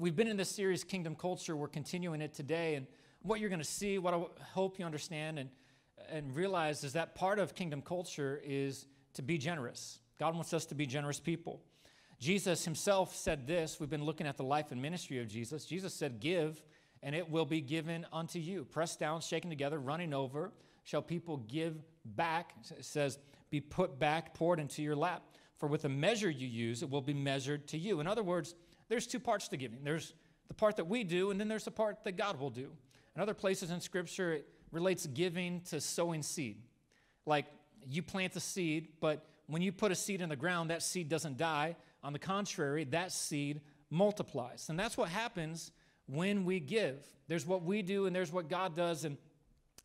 We've been in this series, Kingdom Culture. We're continuing it today. And what you're going to see, what I hope you understand and, and realize is that part of kingdom culture is to be generous. God wants us to be generous people. Jesus himself said this. We've been looking at the life and ministry of Jesus. Jesus said, Give, and it will be given unto you. Pressed down, shaken together, running over, shall people give back. It says, Be put back, poured into your lap. For with the measure you use, it will be measured to you. In other words, there's two parts to giving there's the part that we do, and then there's the part that God will do. In other places in Scripture, it relates giving to sowing seed. Like you plant the seed, but when you put a seed in the ground, that seed doesn't die. On the contrary, that seed multiplies. And that's what happens when we give. There's what we do, and there's what God does. And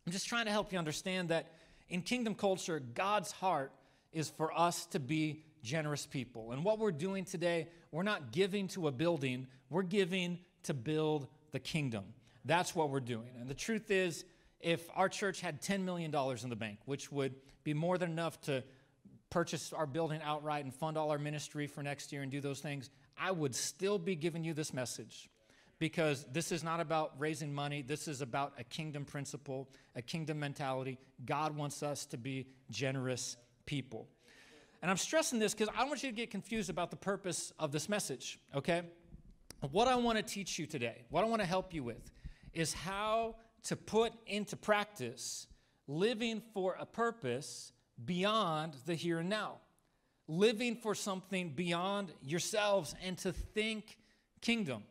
I'm just trying to help you understand that in kingdom culture, God's heart is for us to be generous people. And what we're doing today, we're not giving to a building, we're giving to build the kingdom. That's what we're doing. And the truth is, if our church had $10 million in the bank, which would be more than enough to purchase our building outright and fund all our ministry for next year and do those things, I would still be giving you this message because this is not about raising money. This is about a kingdom principle, a kingdom mentality. God wants us to be generous people. And I'm stressing this because I don't want you to get confused about the purpose of this message, okay? What I want to teach you today, what I want to help you with, is how to put into practice living for a purpose beyond the here and now. Living for something beyond yourselves and to think kingdom.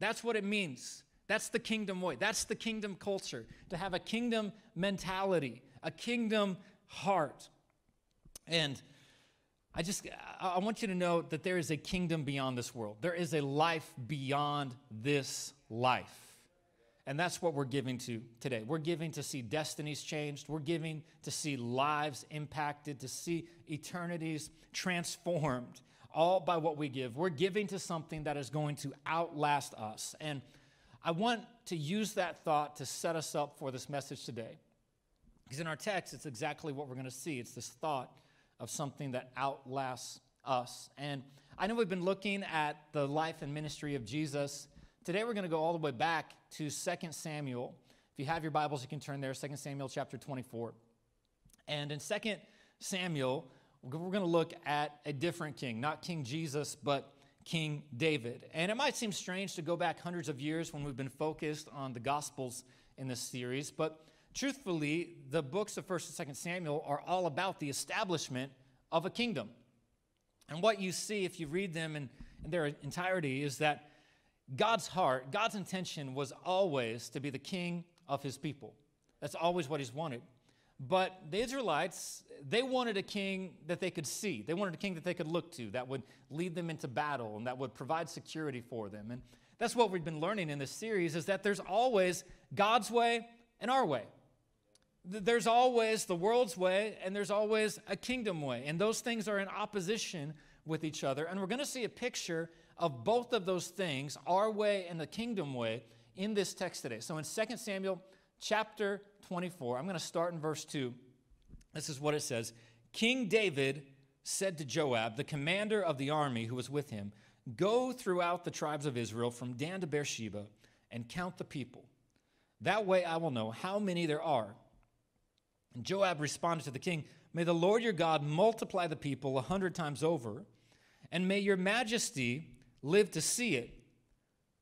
That's what it means. That's the kingdom way. That's the kingdom culture. To have a kingdom mentality, a kingdom heart. And I just I want you to know that there is a kingdom beyond this world. There is a life beyond this life. And that's what we're giving to today. We're giving to see destinies changed. We're giving to see lives impacted, to see eternities transformed, all by what we give. We're giving to something that is going to outlast us. And I want to use that thought to set us up for this message today. Because in our text, it's exactly what we're going to see. It's this thought of something that outlasts us. And I know we've been looking at the life and ministry of Jesus Today we're going to go all the way back to 2 Samuel. If you have your Bibles, you can turn there, 2 Samuel chapter 24. And in 2 Samuel, we're going to look at a different king, not King Jesus, but King David. And it might seem strange to go back hundreds of years when we've been focused on the Gospels in this series, but truthfully, the books of 1st and 2nd Samuel are all about the establishment of a kingdom. And what you see if you read them in, in their entirety is that God's heart, God's intention was always to be the king of his people. That's always what he's wanted. But the Israelites, they wanted a king that they could see. They wanted a king that they could look to, that would lead them into battle and that would provide security for them. And that's what we've been learning in this series is that there's always God's way and our way. There's always the world's way and there's always a kingdom way. And those things are in opposition with each other. And we're going to see a picture of both of those things, our way and the kingdom way, in this text today. So in 2 Samuel chapter 24, I'm going to start in verse 2. This is what it says King David said to Joab, the commander of the army who was with him, Go throughout the tribes of Israel from Dan to Beersheba and count the people. That way I will know how many there are. Joab responded to the king, May the Lord your God multiply the people a hundred times over, and may your majesty live to see it.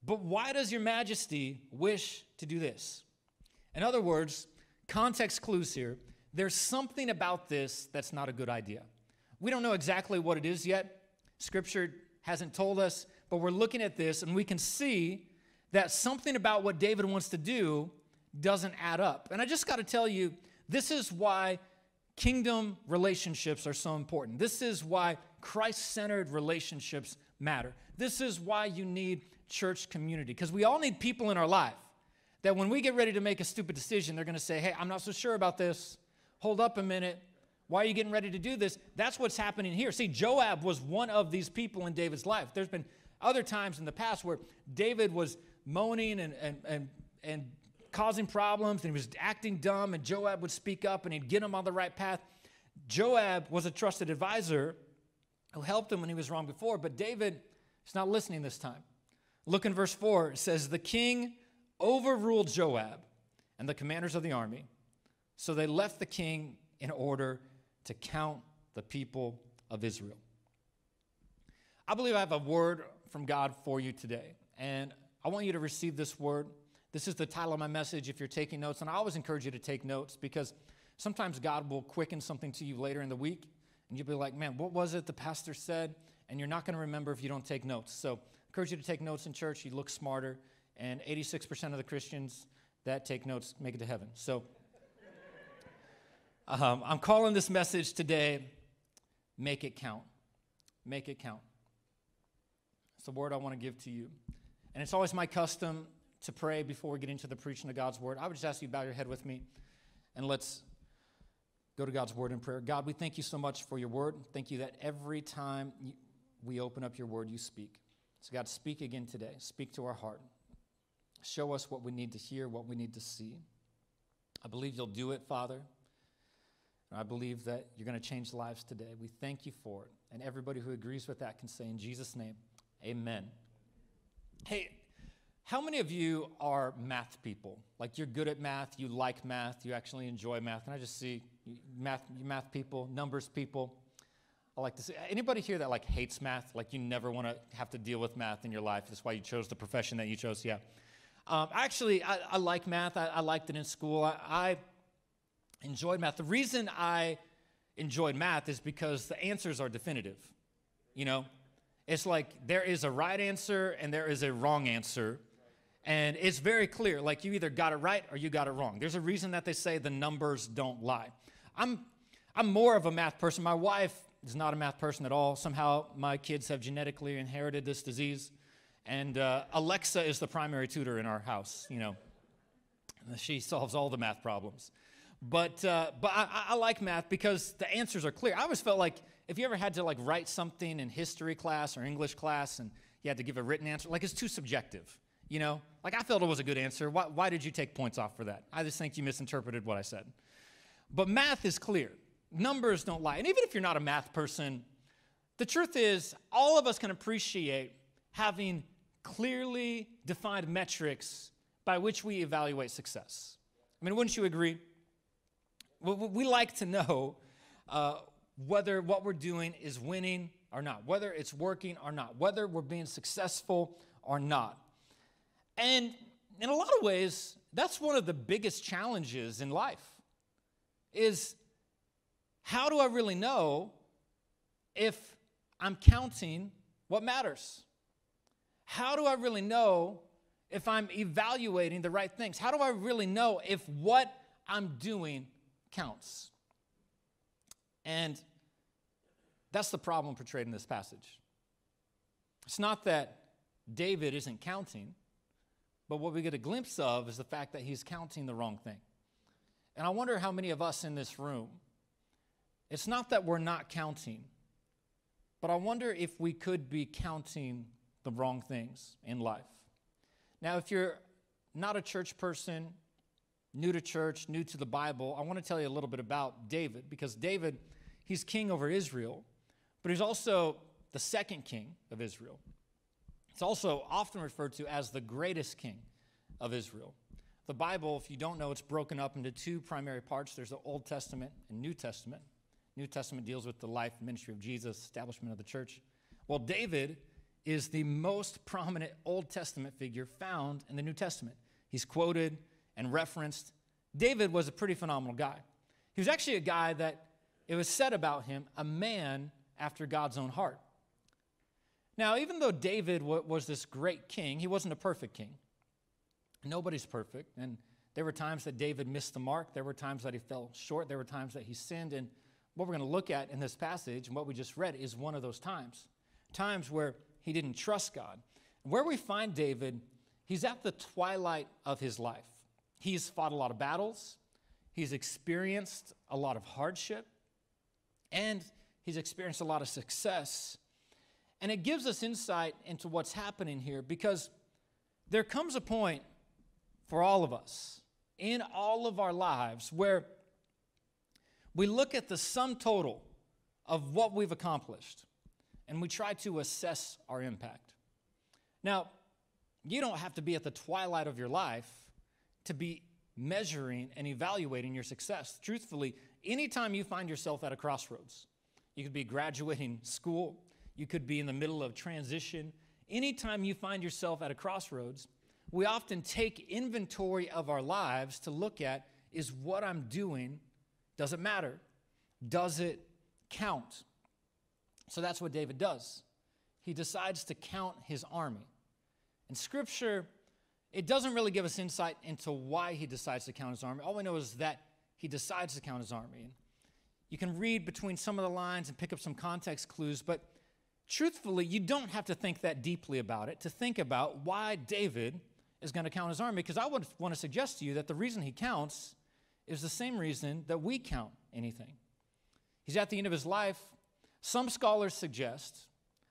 But why does your majesty wish to do this? In other words, context clues here. There's something about this that's not a good idea. We don't know exactly what it is yet. Scripture hasn't told us, but we're looking at this and we can see that something about what David wants to do doesn't add up. And I just got to tell you, this is why kingdom relationships are so important. This is why Christ centered relationships matter. This is why you need church community, because we all need people in our life that when we get ready to make a stupid decision, they're going to say, Hey, I'm not so sure about this. Hold up a minute. Why are you getting ready to do this? That's what's happening here. See, Joab was one of these people in David's life. There's been other times in the past where David was moaning and, and, and, and causing problems and he was acting dumb, and Joab would speak up and he'd get him on the right path. Joab was a trusted advisor who helped him when he was wrong before, but David is not listening this time. Look in verse 4. It says, The king overruled Joab and the commanders of the army. So they left the king in order to count the people of Israel. I believe I have a word from God for you today. And I want you to receive this word. This is the title of my message if you're taking notes. And I always encourage you to take notes because sometimes God will quicken something to you later in the week. And you'll be like, man, what was it the pastor said? And you're not going to remember if you don't take notes. So I encourage you to take notes in church. You look smarter. And 86% of the Christians that take notes make it to heaven. So um, I'm calling this message today, Make It Count. Make It Count. It's the word I want to give to you. And it's always my custom to pray before we get into the preaching of God's word. I would just ask you to bow your head with me and let's go to God's word in prayer. God, we thank you so much for your word. Thank you that every time we open up your word, you speak. So, God, speak again today. Speak to our heart. Show us what we need to hear, what we need to see. I believe you'll do it, Father. And I believe that you're going to change lives today. We thank you for it. And everybody who agrees with that can say, in Jesus' name, amen. Hey, how many of you are math people? Like you're good at math, you like math, you actually enjoy math. And I just see math, math people, numbers people. I like to see anybody here that like hates math, like you never want to have to deal with math in your life. That's why you chose the profession that you chose. Yeah. Um, actually, I, I, like math. I, I, liked it in school. I, I enjoyed math. The reason I enjoyed math is because the answers are definitive. You know, it's like there is a right answer and there is a wrong answer. And it's very clear. Like you either got it right or you got it wrong. There's a reason that they say the numbers don't lie. I'm, I'm more of a math person. My wife is not a math person at all. Somehow my kids have genetically inherited this disease. And uh, Alexa is the primary tutor in our house, you know. She solves all the math problems. But, uh, but I, I like math because the answers are clear. I always felt like if you ever had to like write something in history class or English class and you had to give a written answer, like it's too subjective. You know, like I felt it was a good answer. Why, why did you take points off for that? I just think you misinterpreted what I said. But math is clear. Numbers don't lie. And even if you're not a math person, the truth is, all of us can appreciate having clearly defined metrics by which we evaluate success. I mean, wouldn't you agree? We like to know uh, whether what we're doing is winning or not, whether it's working or not, whether we're being successful or not. And in a lot of ways, that's one of the biggest challenges in life is how do I really know if I'm counting what matters? How do I really know if I'm evaluating the right things? How do I really know if what I'm doing counts? And that's the problem portrayed in this passage. It's not that David isn't counting, but what we get a glimpse of is the fact that he's counting the wrong thing. And I wonder how many of us in this room, it's not that we're not counting, but I wonder if we could be counting the wrong things in life. Now, if you're not a church person, new to church, new to the Bible, I want to tell you a little bit about David because David, he's king over Israel, but he's also the second king of Israel. It's also often referred to as the greatest king of Israel. The Bible, if you don't know, it's broken up into two primary parts there's the Old Testament and New Testament. New Testament deals with the life and ministry of Jesus, establishment of the church. Well, David is the most prominent Old Testament figure found in the New Testament. He's quoted and referenced. David was a pretty phenomenal guy. He was actually a guy that it was said about him, a man after God's own heart. Now, even though David was this great king, he wasn't a perfect king. Nobody's perfect. And there were times that David missed the mark. There were times that he fell short. There were times that he sinned. And what we're going to look at in this passage and what we just read is one of those times. Times where he didn't trust God. Where we find David, he's at the twilight of his life. He's fought a lot of battles, he's experienced a lot of hardship, and he's experienced a lot of success. And it gives us insight into what's happening here because there comes a point for all of us in all of our lives where we look at the sum total of what we've accomplished and we try to assess our impact. Now, you don't have to be at the twilight of your life to be measuring and evaluating your success. Truthfully, anytime you find yourself at a crossroads, you could be graduating school, you could be in the middle of transition. Anytime you find yourself at a crossroads, we often take inventory of our lives to look at is what I'm doing, does it matter? Does it count? So that's what David does. He decides to count his army. And scripture, it doesn't really give us insight into why he decides to count his army. All we know is that he decides to count his army. And you can read between some of the lines and pick up some context clues, but truthfully, you don't have to think that deeply about it to think about why David is going to count his army, because I would want to suggest to you that the reason he counts is the same reason that we count anything. He's at the end of his life. Some scholars suggest,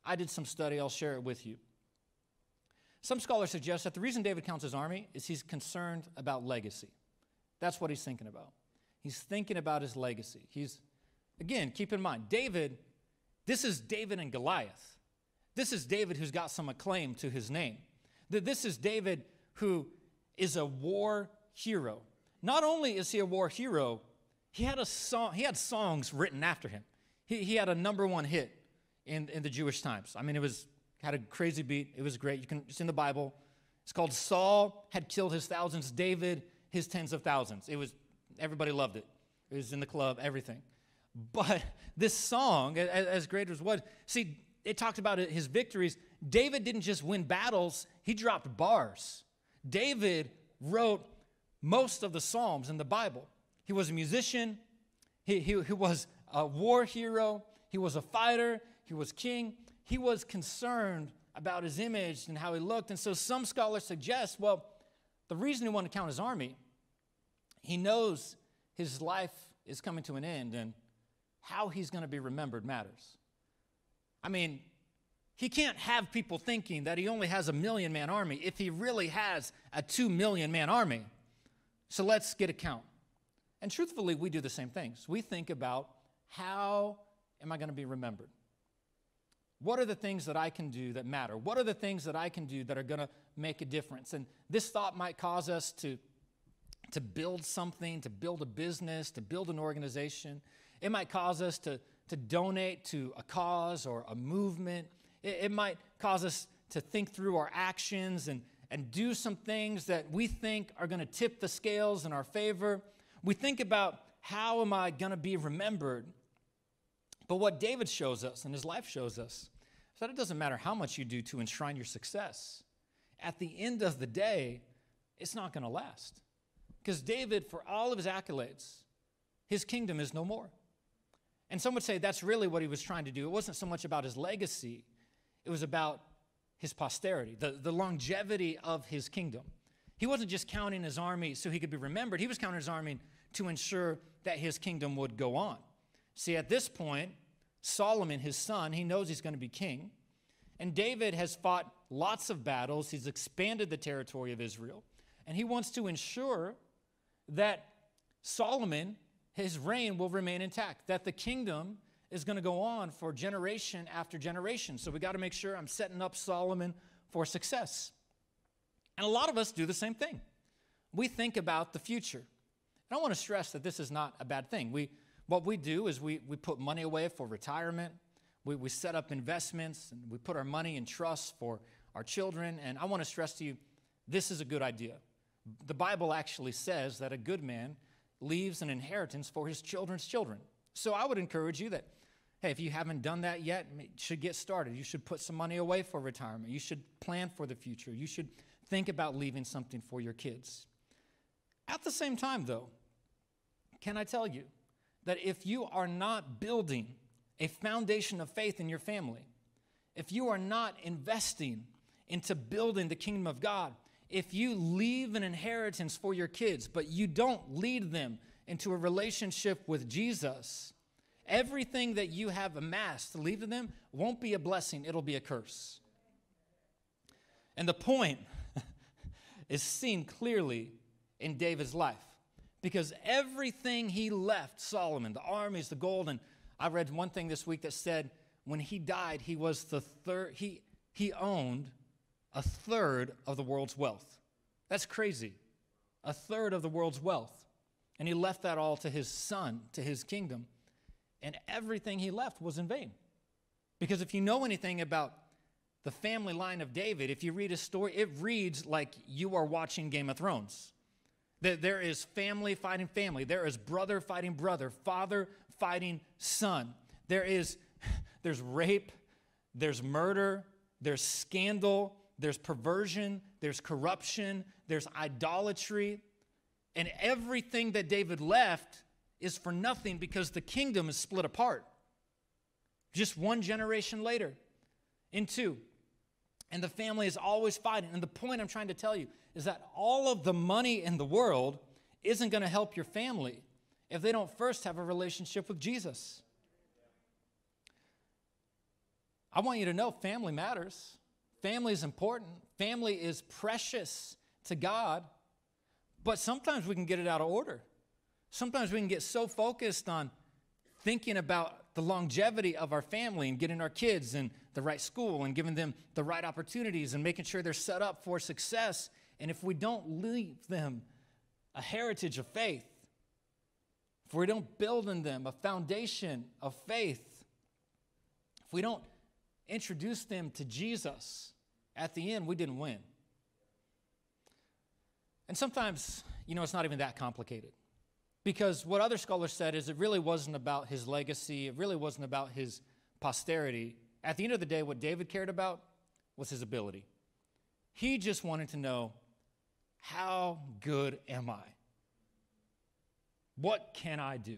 I did some study, I'll share it with you. Some scholars suggest that the reason David counts his army is he's concerned about legacy. That's what he's thinking about. He's thinking about his legacy. He's, again, keep in mind, David, this is David and Goliath. This is David who's got some acclaim to his name. This is David who is a war hero. Not only is he a war hero, he had, a song, he had songs written after him. He, he had a number one hit in, in the Jewish times. I mean, it was had a crazy beat. It was great. You can, it's in the Bible. It's called Saul had killed his thousands, David his tens of thousands. It was, everybody loved it. It was in the club, everything. But this song, as, great as what, see, it talked about his victories. David didn't just win battles, he dropped bars. David wrote most of the Psalms in the Bible. He was a musician, he, he, he was a war hero, he was a fighter, he was king. He was concerned about his image and how he looked. And so some scholars suggest well, the reason he wanted to count his army, he knows his life is coming to an end and how he's going to be remembered matters. I mean, he can't have people thinking that he only has a million man army if he really has a two million man army. So let's get a count. And truthfully, we do the same things. We think about how am I going to be remembered? What are the things that I can do that matter? What are the things that I can do that are going to make a difference? And this thought might cause us to, to build something, to build a business, to build an organization. It might cause us to, to donate to a cause or a movement. It, it might cause us to think through our actions and, and do some things that we think are going to tip the scales in our favor. We think about how am I going to be remembered? But what David shows us and his life shows us is that it doesn't matter how much you do to enshrine your success. At the end of the day, it's not going to last. Because David, for all of his accolades, his kingdom is no more. And some would say that's really what he was trying to do. It wasn't so much about his legacy, it was about his posterity, the, the longevity of his kingdom. He wasn't just counting his army so he could be remembered, he was counting his army to ensure that his kingdom would go on. See, at this point, Solomon, his son, he knows he's going to be king. And David has fought lots of battles, he's expanded the territory of Israel. And he wants to ensure that Solomon, his reign, will remain intact, that the kingdom is going to go on for generation after generation. So we got to make sure I'm setting up Solomon for success. And a lot of us do the same thing. We think about the future. And I want to stress that this is not a bad thing. We, what we do is we, we put money away for retirement, we, we set up investments, and we put our money in trust for our children. And I want to stress to you this is a good idea. The Bible actually says that a good man leaves an inheritance for his children's children. So I would encourage you that, hey, if you haven't done that yet, you should get started. You should put some money away for retirement. You should plan for the future. You should think about leaving something for your kids. At the same time, though, can I tell you that if you are not building a foundation of faith in your family, if you are not investing into building the kingdom of God, if you leave an inheritance for your kids, but you don't lead them into a relationship with Jesus, everything that you have amassed to leave to them won't be a blessing, it'll be a curse. And the point is seen clearly in David's life because everything he left Solomon, the armies, the gold, and I read one thing this week that said when he died, he was the third, he, he owned a third of the world's wealth. That's crazy. A third of the world's wealth. And he left that all to his son, to his kingdom. And everything he left was in vain. Because if you know anything about the family line of David, if you read his story, it reads like you are watching Game of Thrones. That There is family fighting family. There is brother fighting brother, father fighting son. There is there's rape, there's murder, there's scandal, there's perversion, there's corruption, there's idolatry. And everything that David left is for nothing because the kingdom is split apart. Just one generation later, in two. And the family is always fighting. And the point I'm trying to tell you is that all of the money in the world isn't going to help your family if they don't first have a relationship with Jesus. I want you to know family matters. Family is important. Family is precious to God. But sometimes we can get it out of order. Sometimes we can get so focused on thinking about the longevity of our family and getting our kids in the right school and giving them the right opportunities and making sure they're set up for success. And if we don't leave them a heritage of faith, if we don't build in them a foundation of faith, if we don't introduce them to Jesus, at the end, we didn't win. And sometimes, you know, it's not even that complicated. Because what other scholars said is it really wasn't about his legacy, it really wasn't about his posterity. At the end of the day, what David cared about was his ability. He just wanted to know how good am I? What can I do?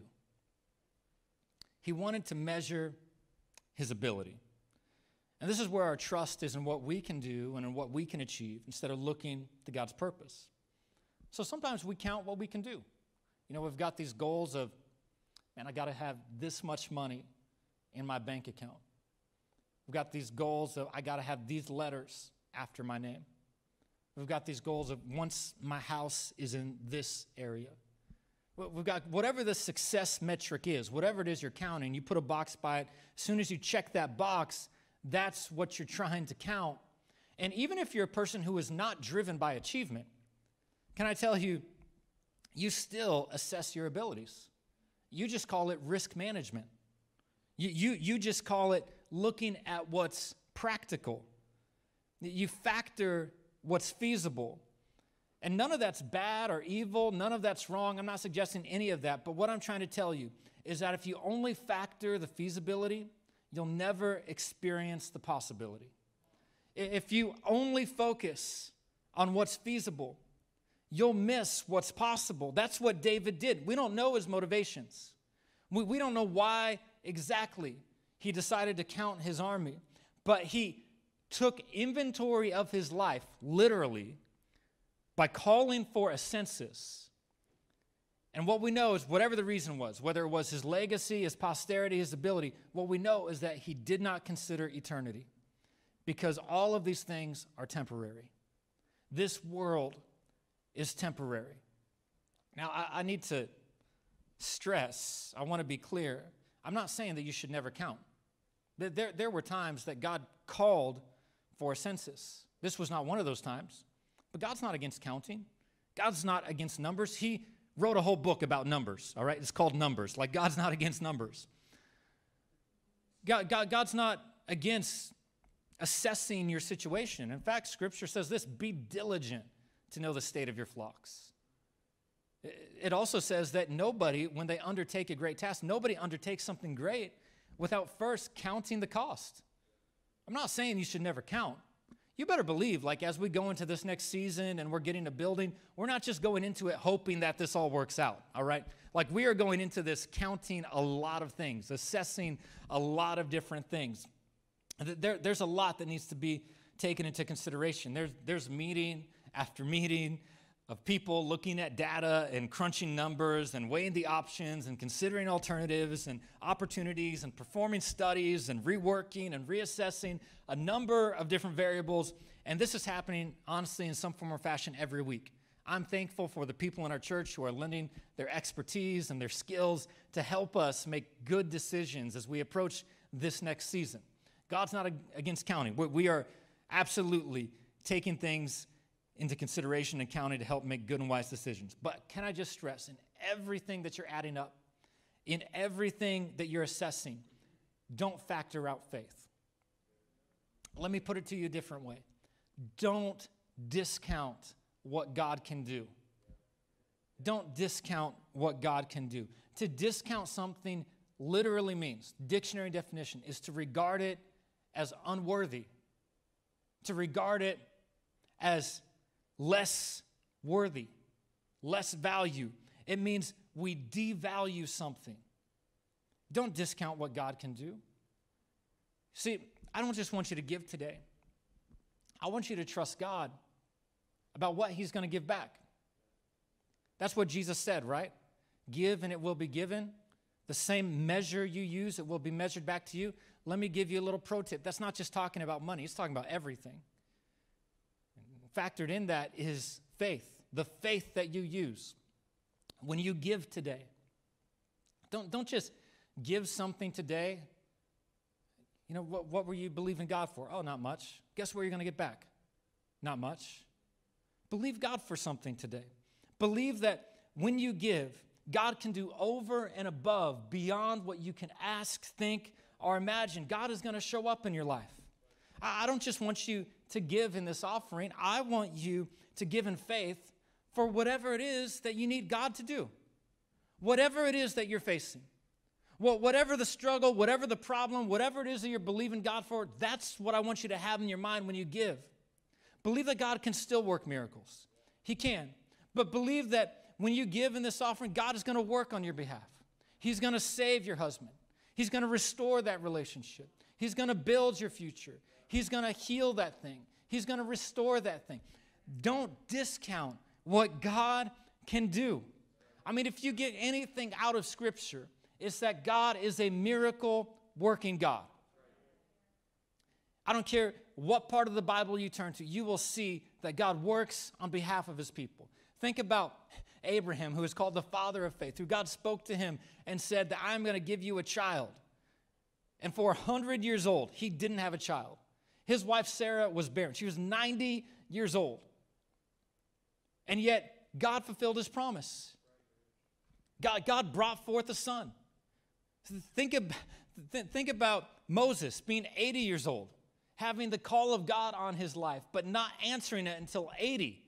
He wanted to measure his ability. And this is where our trust is in what we can do and in what we can achieve instead of looking to God's purpose. So sometimes we count what we can do. You know, we've got these goals of, man, I got to have this much money in my bank account. We've got these goals of, I got to have these letters after my name. We've got these goals of once my house is in this area. We've got whatever the success metric is, whatever it is you're counting, you put a box by it. As soon as you check that box, that's what you're trying to count. And even if you're a person who is not driven by achievement, can I tell you, you still assess your abilities. You just call it risk management. You, you, you just call it looking at what's practical. You factor what's feasible. And none of that's bad or evil, none of that's wrong. I'm not suggesting any of that. But what I'm trying to tell you is that if you only factor the feasibility, you'll never experience the possibility. If you only focus on what's feasible, you'll miss what's possible. That's what David did. We don't know his motivations, we, we don't know why exactly he decided to count his army, but he took inventory of his life, literally, by calling for a census. And what we know is, whatever the reason was, whether it was his legacy, his posterity, his ability, what we know is that he did not consider eternity because all of these things are temporary. This world is temporary. Now, I, I need to stress, I want to be clear. I'm not saying that you should never count. There, there were times that God called for a census. This was not one of those times. But God's not against counting, God's not against numbers. He wrote a whole book about numbers, all right? It's called Numbers. Like, God's not against numbers. God, God, God's not against assessing your situation. In fact, Scripture says this be diligent to know the state of your flocks. It also says that nobody, when they undertake a great task, nobody undertakes something great without first counting the cost. I'm not saying you should never count. You better believe, like, as we go into this next season and we're getting a building, we're not just going into it hoping that this all works out, all right? Like, we are going into this counting a lot of things, assessing a lot of different things. There, there's a lot that needs to be taken into consideration. There's, there's meeting after meeting of people looking at data and crunching numbers and weighing the options and considering alternatives and opportunities and performing studies and reworking and reassessing a number of different variables. And this is happening, honestly, in some form or fashion every week. I'm thankful for the people in our church who are lending their expertise and their skills to help us make good decisions as we approach this next season. God's not against counting. We are absolutely taking things into consideration and counting to help make good and wise decisions. But can I just stress in everything that you're adding up, in everything that you're assessing, don't factor out faith. Let me put it to you a different way. Don't discount what God can do. Don't discount what God can do. To discount something literally means, dictionary definition, is to regard it as unworthy, to regard it as less worthy, less value. It means we devalue something. Don't discount what God can do. See, I don't just want you to give today. I want you to trust God about what He's going to give back. That's what Jesus said, right? Give and it will be given. The same measure you use, it will be measured back to you. Let me give you a little pro tip. That's not just talking about money, it's talking about everything. Factored in that is faith, the faith that you use. When you give today, don't, don't just give something today. You know, what, what were you believing God for? Oh, not much. Guess where you're going to get back? Not much. Believe God for something today. Believe that when you give, God can do over and above, beyond what you can ask, think, or imagine. God is going to show up in your life. I don't just want you to give in this offering, I want you to give in faith for whatever it is that you need God to do. Whatever it is that you're facing. Well, whatever the struggle, whatever the problem, whatever it is that you're believing God for, that's what I want you to have in your mind when you give. Believe that God can still work miracles. He can. But believe that when you give in this offering, God is going to work on your behalf. He's going to save your husband. He's going to restore that relationship. He's going to build your future. He's going to heal that thing. He's going to restore that thing. Don't discount what God can do. I mean, if you get anything out of Scripture, it's that God is a miracle working God. I don't care what part of the Bible you turn to, you will see that God works on behalf of his people. Think about Abraham, who is called the father of faith, who God spoke to him and said that I'm going to give you a child. And for 100 years old, he didn't have a child. His wife Sarah was barren. She was 90 years old. And yet, God fulfilled his promise. God, God brought forth a son. Think, of, think about Moses being 80 years old, having the call of God on his life, but not answering it until 80.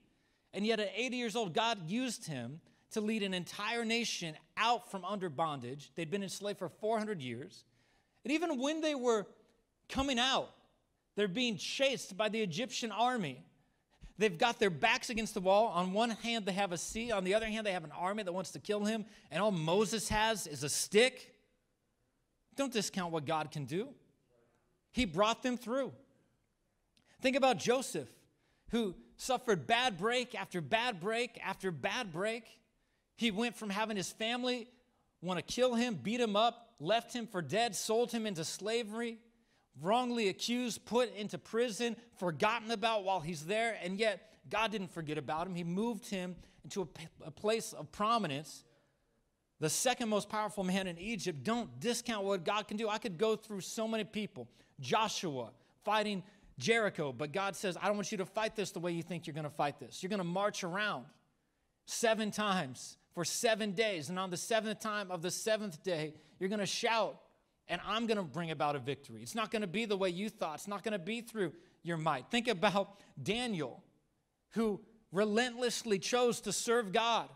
And yet, at 80 years old, God used him to lead an entire nation out from under bondage. They'd been enslaved for 400 years. And even when they were coming out, they're being chased by the Egyptian army. They've got their backs against the wall. On one hand, they have a sea. On the other hand, they have an army that wants to kill him. And all Moses has is a stick. Don't discount what God can do. He brought them through. Think about Joseph, who suffered bad break after bad break after bad break. He went from having his family want to kill him, beat him up, left him for dead, sold him into slavery, wrongly accused, put into prison, forgotten about while he's there, and yet God didn't forget about him. He moved him into a, a place of prominence the second most powerful man in Egypt, don't discount what God can do. I could go through so many people. Joshua fighting Jericho, but God says, I don't want you to fight this the way you think you're going to fight this. You're going to march around seven times for seven days. And on the seventh time of the seventh day, you're going to shout, and I'm going to bring about a victory. It's not going to be the way you thought, it's not going to be through your might. Think about Daniel, who relentlessly chose to serve God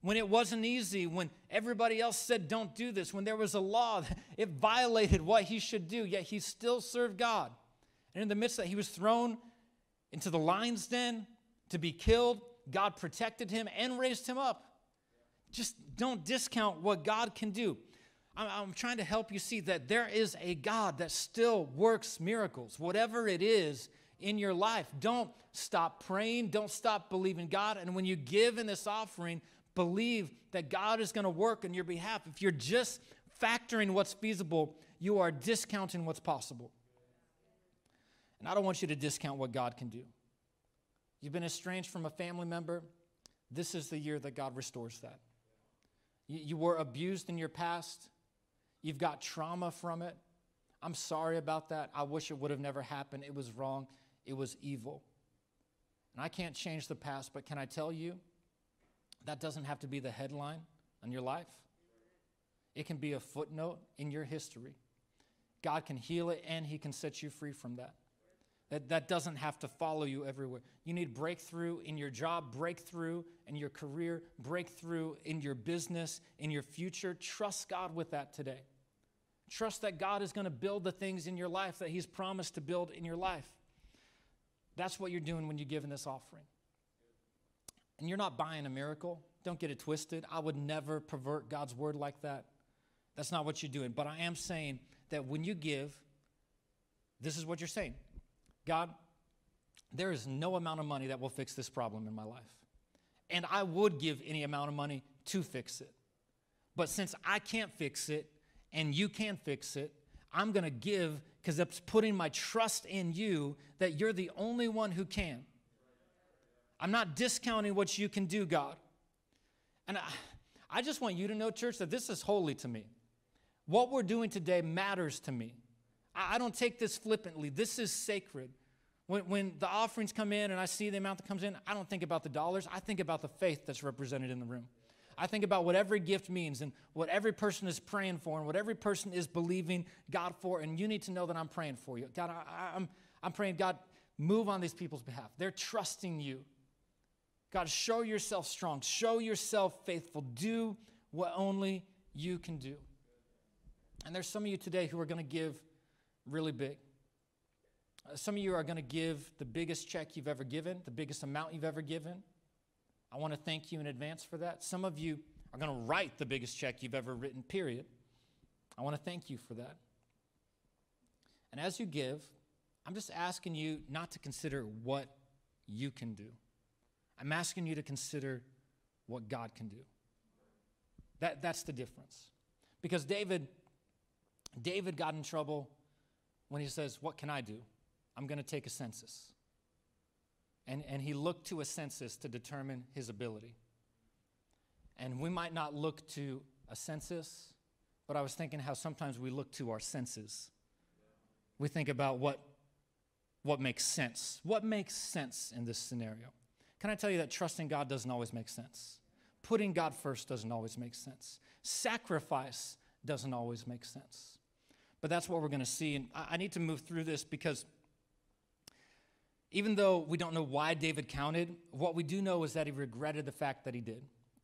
when it wasn't easy, when everybody else said, don't do this, when there was a law, that it violated what he should do, yet he still served God. And in the midst of that, he was thrown into the lion's den to be killed. God protected him and raised him up. Just don't discount what God can do. I'm, trying to help you see that there is a God that still works miracles, whatever it is in your life. Don't stop praying, don't stop believing God. And when you give in this offering, believe that God is going to work on your behalf. If you're just factoring what's feasible, you are discounting what's possible. And I don't want you to discount what God can do. You've been estranged from a family member. This is the year that God restores that. You, were abused in your past. You've got trauma from it. I'm sorry about that. I wish it would have never happened. It was wrong. It was evil. And I can't change the past, but can I tell you that doesn't have to be the headline on your life? It can be a footnote in your history. God can heal it and He can set you free from that. That, that doesn't have to follow you everywhere. You need breakthrough in your job, breakthrough in your career, breakthrough in your business, in your future. Trust God with that today. Trust that God is going to build the things in your life that He's promised to build in your life. That's what you're doing when you give in this offering. And you're not buying a miracle. Don't get it twisted. I would never pervert God's word like that. That's not what you're doing. But I am saying that when you give, this is what you're saying God, there is no amount of money that will fix this problem in my life. And I would give any amount of money to fix it. But since I can't fix it and you can fix it, I'm going to give because it's putting my trust in you that you're the only one who can. I'm not discounting what you can do, God. And I, I just want you to know, church, that this is holy to me. What we're doing today matters to me. I, don't take this flippantly. This is sacred. When, when the offerings come in and I see the amount that comes in, I don't think about the dollars. I think about the faith that's represented in the room. I think about what every gift means and what every person is praying for and what every person is believing God for. And you need to know that I'm praying for you. God, I, I'm, I'm praying, God, move on these people's behalf. They're trusting you. God, show yourself strong, show yourself faithful, do what only you can do. And there's some of you today who are going to give really big. Uh, some of you are going to give the biggest check you've ever given, the biggest amount you've ever given. I want to thank you in advance for that. Some of you are going to write the biggest check you've ever written, period. I want to thank you for that. And as you give, I'm just asking you not to consider what you can do. I'm asking you to consider what God can do. That, that's the difference. Because David, David got in trouble when he says, What can I do? I'm going to take a census. And, and he looked to a census to determine his ability. And we might not look to a census, but I was thinking how sometimes we look to our senses. We think about what, what makes sense. What makes sense in this scenario? Can I tell you that trusting God doesn't always make sense? Putting God first doesn't always make sense. Sacrifice doesn't always make sense. But that's what we're going to see. And I need to move through this because even though we don't know why David counted, what we do know is that he regretted the fact that he did.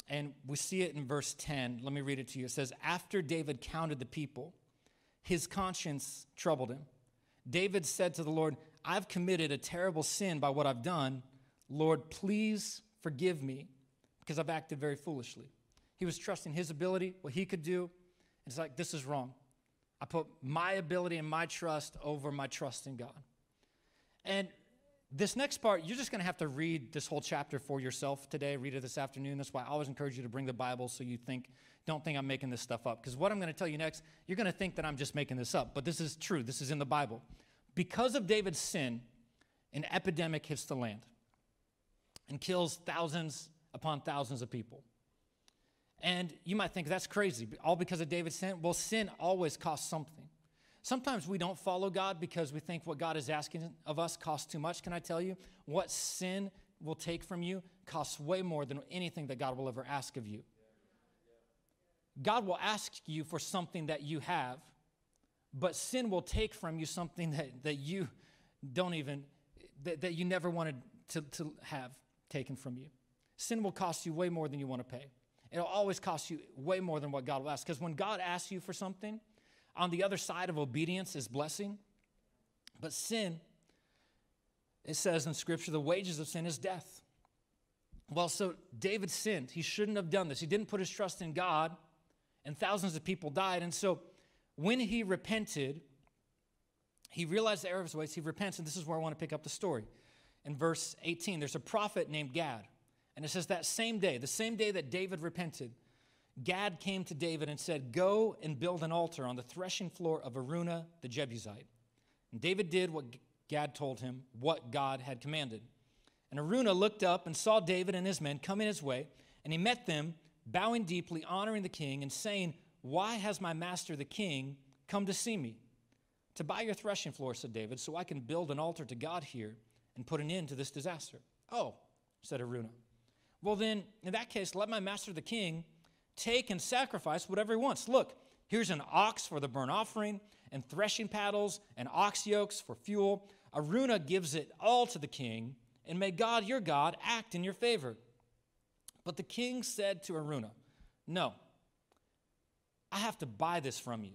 And we see it in verse 10. Let me read it to you. It says, After David counted the people, his conscience troubled him. David said to the Lord, I've committed a terrible sin by what I've done. Lord, please forgive me because I've acted very foolishly. He was trusting his ability, what he could do. And it's like, this is wrong. I put my ability and my trust over my trust in God. And this next part, you're just going to have to read this whole chapter for yourself today. Read it this afternoon. That's why I always encourage you to bring the Bible so you think, don't think I'm making this stuff up. Because what I'm going to tell you next, you're going to think that I'm just making this up. But this is true. This is in the Bible. Because of David's sin, an epidemic hits the land and kills thousands upon thousands of people. And you might think that's crazy, all because of David's sin. Well, sin always costs something. Sometimes we don't follow God because we think what God is asking of us costs too much. Can I tell you? What sin will take from you costs way more than anything that God will ever ask of you. God will ask you for something that you have, but sin will take from you something that, that you don't even, that, that you never wanted to, to have taken from you. Sin will cost you way more than you want to pay. It'll always cost you way more than what God will ask. Because when God asks you for something, on the other side of obedience is blessing. But sin, it says in Scripture, the wages of sin is death. Well, so David sinned. He shouldn't have done this. He didn't put his trust in God, and thousands of people died. And so when he repented, he realized the error of his ways. He repents, and this is where I want to pick up the story. In verse 18, there's a prophet named Gad. And it says that same day, the same day that David repented, Gad came to David and said, Go and build an altar on the threshing floor of Araunah the Jebusite. And David did what Gad told him, what God had commanded. And Araunah looked up and saw David and his men coming his way, and he met them, bowing deeply, honoring the king, and saying, Why has my master the king come to see me? To buy your threshing floor, said David, so I can build an altar to God here and put an end to this disaster. Oh, said Araunah. Well, then, in that case, let my master the king take and sacrifice whatever he wants. Look, here's an ox for the burnt offering, and threshing paddles, and ox yokes for fuel. Araunah gives it all to the king, and may God, your God, act in your favor. But the king said to Araunah, No, I have to buy this from you.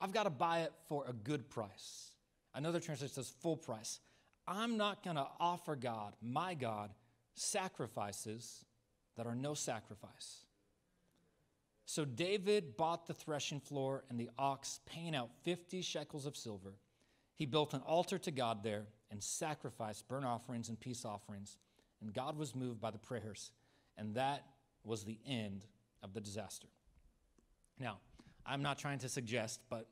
I've got to buy it for a good price. Another translation says full price. I'm not going to offer God, my God, sacrifices that are no sacrifice. So David bought the threshing floor and the ox, paying out 50 shekels of silver. He built an altar to God there and sacrificed burnt offerings and peace offerings. And God was moved by the prayers. And that was the end of the disaster. Now, I'm not trying to suggest, but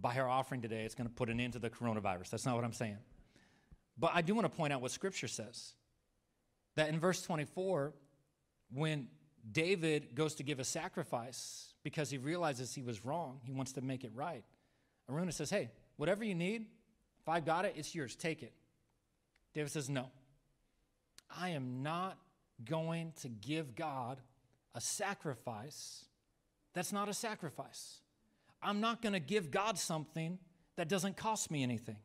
by our offering today, it's going to put an end to the coronavirus. That's not what I'm saying. But I do want to point out what Scripture says. That in verse 24, when David goes to give a sacrifice because he realizes he was wrong, he wants to make it right. Araunah says, Hey, whatever you need, if I got it, it's yours. Take it. David says, No. I am not going to give God a sacrifice that's not a sacrifice. I'm not going to give God something that doesn't cost me anything.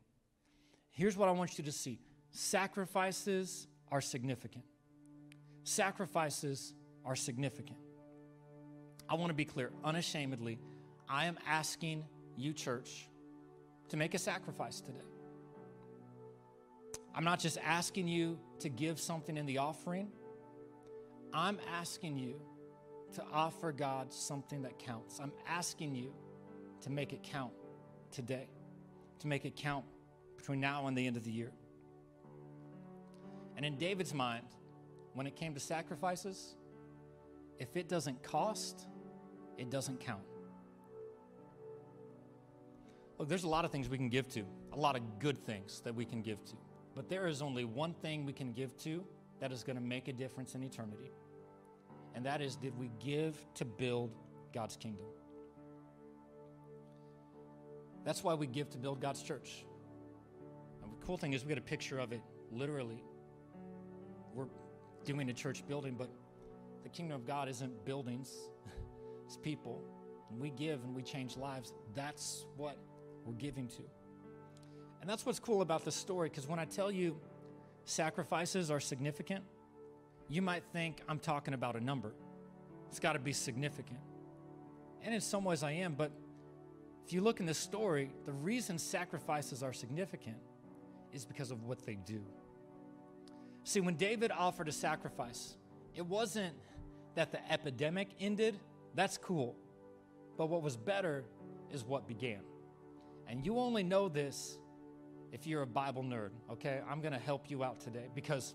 Here's what I want you to see sacrifices are significant. Sacrifices are significant. I want to be clear, unashamedly, I am asking you, church, to make a sacrifice today. I'm not just asking you to give something in the offering, I'm asking you to offer God something that counts. I'm asking you to make it count today, to make it count between now and the end of the year. And in David's mind, when it came to sacrifices, if it doesn't cost, it doesn't count. Look, there's a lot of things we can give to, a lot of good things that we can give to. But there is only one thing we can give to that is going to make a difference in eternity and that is did we give to build God's kingdom? That's why we give to build God's church. And the cool thing is, we get a picture of it literally. We're doing a church building, but the kingdom of God isn't buildings, it's people. And we give and we change lives. That's what we're giving to. And that's what's cool about this story, because when I tell you sacrifices are significant, you might think I'm talking about a number. It's got to be significant. And in some ways I am, but if you look in this story, the reason sacrifices are significant is because of what they do. See, when David offered a sacrifice, it wasn't that the epidemic ended. That's cool. But what was better is what began. And you only know this if you're a Bible nerd, okay? I'm to help you out today because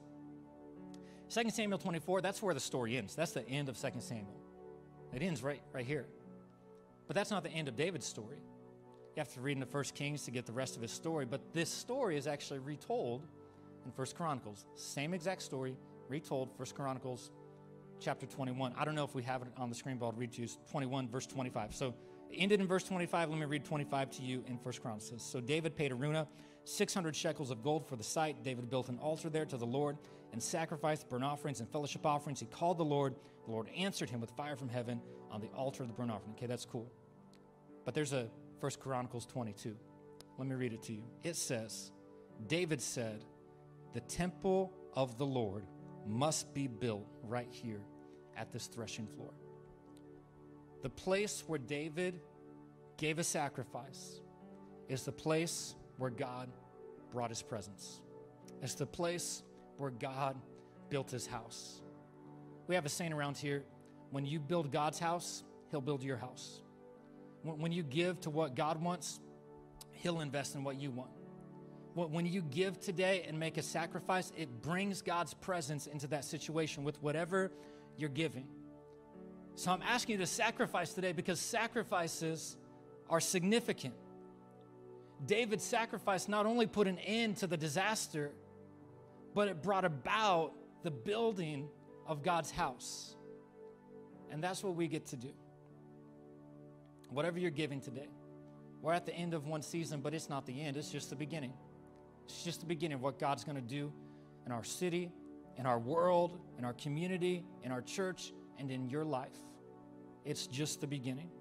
2 Samuel 24, that's where the story ends. That's the end of 2 Samuel. It ends right, right here. But that's not the end of David's story. You have to read in the First Kings to get the rest of his story. But this story is actually retold in First Chronicles. Same exact story, retold, First Chronicles chapter 21. I don't know if we have it on the screen, but I'll read to you 21, verse 25. So ended in verse 25. Let me read 25 to you in First Chronicles. So David paid Araunah 600 shekels of gold for the site. David built an altar there to the Lord and sacrificed burnt offerings and fellowship offerings. He called the Lord. The Lord answered him with fire from heaven on the altar of the burnt offering. Okay, that's cool. But there's a First Chronicles 22. Let me read it to you. It says, David said, The temple of the Lord must be built right here at this threshing floor. The place where David gave a sacrifice is the place where God brought his presence. It's the place where God built his house. We have a saying around here when you build God's house, he'll build your house. When you give to what God wants, he'll invest in what you want. When you give today and make a sacrifice, it brings God's presence into that situation with whatever you're giving. So I'm asking you to sacrifice today because sacrifices are significant. David's sacrifice not only put an end to the disaster, but it brought about the building of God's house. And that's what we get to do. Whatever you're giving today, we're at the end of one season, but it's not the end, it's just the beginning. It's just the beginning of what God's going to do in our city, in our world, in our community, in our church, and in your life. It's just the beginning.